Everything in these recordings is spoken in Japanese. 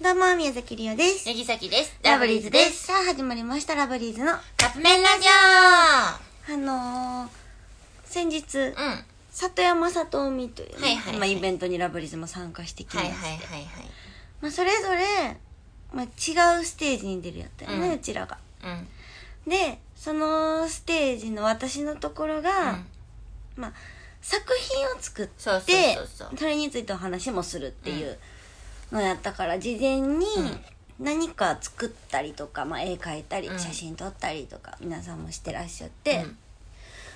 どうも、宮崎りおです。ネギサキです。ラブリーズです。。さあ、始まりました、ラブリーズの。あカップ麺ラジのー、先日、オうん。里山里海というね、はいはいはいまあ、イベントにラブリーズも参加してきまして、はいはいはいはい。まあ、それぞれ、まあ、違うステージに出るやったよね、ううんちらが。うん。で、そのステージの私のところが、うんまあ、作品を作ってそうそうそうそうれについてお話もするっていうのやったから事前に何か作ったりとか、まあ、絵描いたりうん写真撮ったりとか皆さんもしてらっしゃって、うん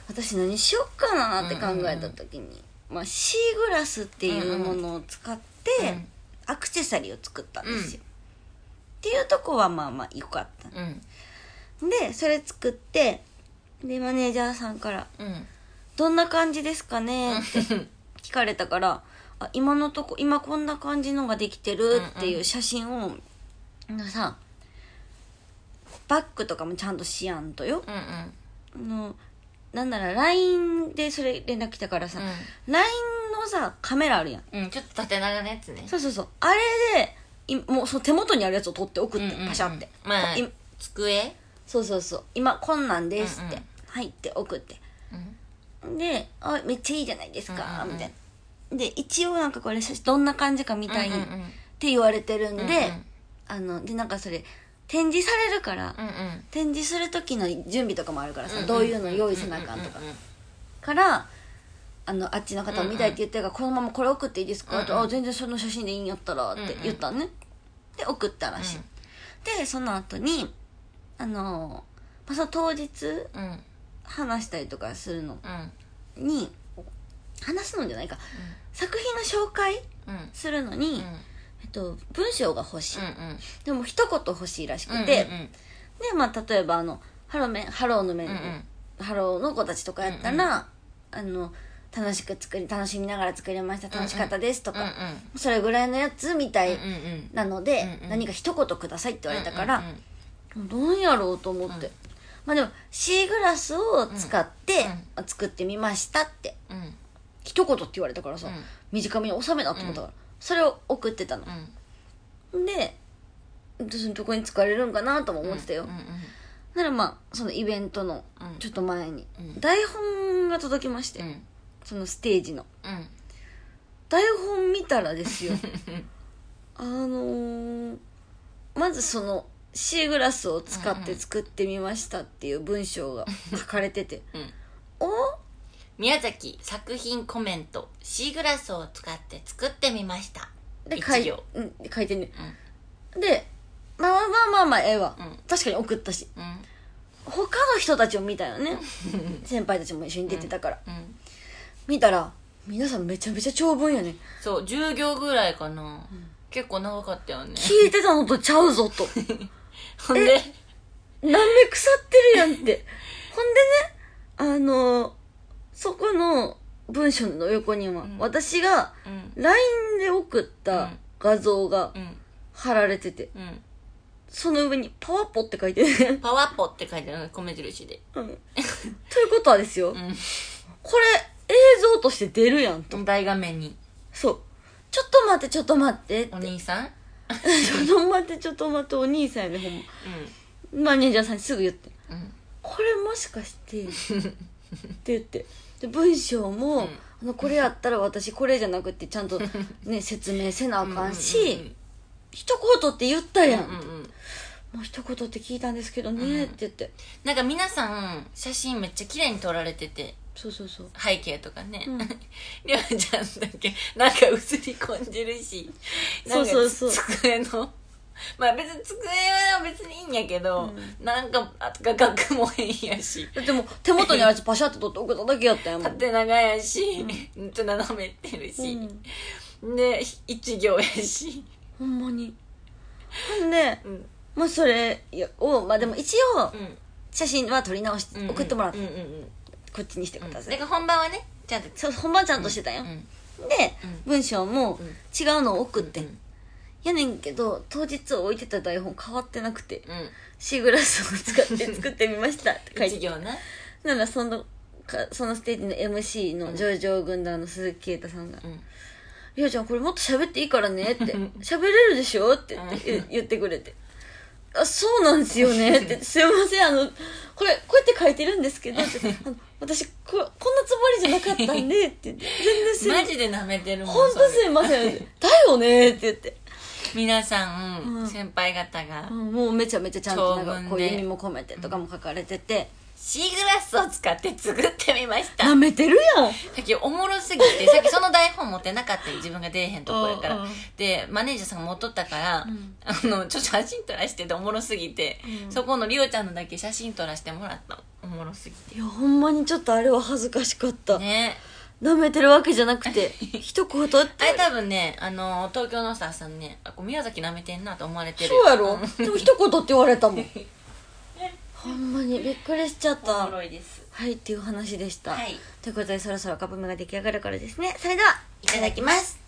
私何しよっかなって考えた時に、まあ、シーグラスっていうものを使ってうんアクセサリーを作ったんですよ。っていうとこはまあまあ良かったうん。でそれ作ってでマネージャーさんからうん。「どんな感じですかね?」って聞かれたから「あ今のとこ今こんな感じのができてる」っていう写真を、あのさバッグとかもちゃんとしやんとよ。うんうん。あのなんなら LINE でそれ連絡来たからさ、LINE のさカメラあるやん。うん。ちょっと縦長のやつね。そうそうそう。あれでいもうその手元にあるやつを取って送って、うんうんうんパシャって、まあい、机？そうそうそう。今こんなんですって、うんうん。はいって送って。うん。で「あめっちゃいいじゃないですか」うんうんうん。みたいなで一応なんかこれどんな感じか見たいっうんうん。て言われてるんで、うんうん。あのでなんかそれ展示されるから、うんうん。展示する時の準備とかもあるからさ、うんうん。どういうの用意せなあかんとか、うんうんうんからあのあっちの方も見たいって言ってるから、このままこれ送っていいですか、うんうん。とあ全然その写真でいいんやったらって言ったのね、で送ったらしい、でその後にあの、まあ、その当日うん。うん。話したりとかするのうん。に話すのじゃないか、作品の紹介うん。するのに、えっと、文章が欲しい、うんうん。でも一言欲しいらしくて、うんうんでまあ例えばあのハロメンハローの面、うんうん。ハローの子たちとかやったら、あの楽しく作り楽しみながら作りました楽しかったですとうんうん。か、それぐらいのやつみたいうんうんなので、うんうん。何か一言くださいって言われたからうん、どうやろうと思って、うん。まあでもシーグラスを使って、作ってみましたって。うんうん一言って言われたからさ、うん。短めに収めなと思ったから、それを送ってたの。う、ん。で私の？とこに使われるんかなとも思ってたよ、ならまあそのイベントのうん。ちょっと前にうん。台本が届きまして、うん。そのステージの。うん。台本見たらですよ。あのーまずそのシーグラスを使って作ってみましたっていう文章が書かれててうん。お？宮崎作品コメントシーグラスを使って作ってみました。で書い,、うん、書いてん。ね、でまあまあまあまあまあええわ、うん。確かに送ったし。うん。他の人たちを見たよね。先輩たちも一緒に出てたから、うん。見たら皆さんめちゃめちゃ長文やね。そう10行ぐらいかな、結構長かったよね。聞いてたのとちゃうぞと。ほんで？何目腐ってるやんって。ほんでねあのそこの文章の横には、ん。私がうん。LINE で送った画像がうん。貼られてて、うん。その上にパワポって書いてる、パワポって書いてある。米印で。うん、ということはですよ、うん。これ映像として出るやんと。大画面に。そう。ちょっと待ってちょっと待ってって。お兄さん？ちょっと待ってちょっと待ってお兄さんやねほんま。マネージャーさんにすぐ言って。うんうん。これもしかして って言ってで文章も、うん。あのこれやったら私これじゃなくてちゃんと ね説明せなあかんし、うんうん一言って言ったやん、うんうんうん。もう一言って聞いたんですけどね、って言って。なんか皆さん写真めっちゃ綺麗に撮られてて。そうそうそう。背景とかね、うん。りょうちゃんだけなんか映り込んでるし。そうそうそう。机の まあ別に机は別にいいんやけど、なんかあ画角も変やし。だってもう手元にあるやつパシャって取って送っただけやったやんもん縦長やし、ちょっと斜めってるし、で一行やし、ほんまに。ほんでうん。まあそれをまあでも一応うん。写真は撮り直して送ってもらって、うん。うんう。んこっちにしてください、だから本番はねちゃんと。そう本番ちゃんとしてたよ、うん。で、うん。文章もうん。違うのを送って、うんやねんけど当日置いてた台本変わってなくてうん。シーグラスを使って 作ってみましたって書いて。一行なならそのかそのステージの MC の上場軍団の鈴木啓太さんがうん「りおちゃんこれもっと喋っていいからね」って「喋れるでしょ?」って言って言言ってくれて「あそうなんですよね」って言って「すいませんあのこれこうやって書いてるんですけど」って私ここんなつもりじゃなかったんで」って言って「全然すいませんマジで舐めてるもん本当すいません。だよね」って言って。皆さん、うん。先輩方がうん。もうめちゃめちゃちゃんとなんかこういう意味も込めてとかも書かれてて、シーグラスを使って作ってみました。舐めてるやん。さっきおもろすぎてさっきその台本持ってなかったよ。自分が出えへんとこやから。でマネージャーさんが持っとったから、ん。あのちょっと写真撮らしてておもろすぎて、うん。そこのりおちゃんのだけ写真撮らせてもらったの。おもろすぎて。いやほんまにちょっとあれは恥ずかしかった、ね舐めてるわけじゃなくて 一言って。あれ多分ねあの東京のスタッフさんねあこう宮崎舐めてんなと思われてる。そうやろ？ん。でも一言って言われたもん。ほんまにびっくりしちゃっおたもろいです。はいっていう話でした、はい。ということでそろそろカップ麺が出来上がるからですね。それではいいただきます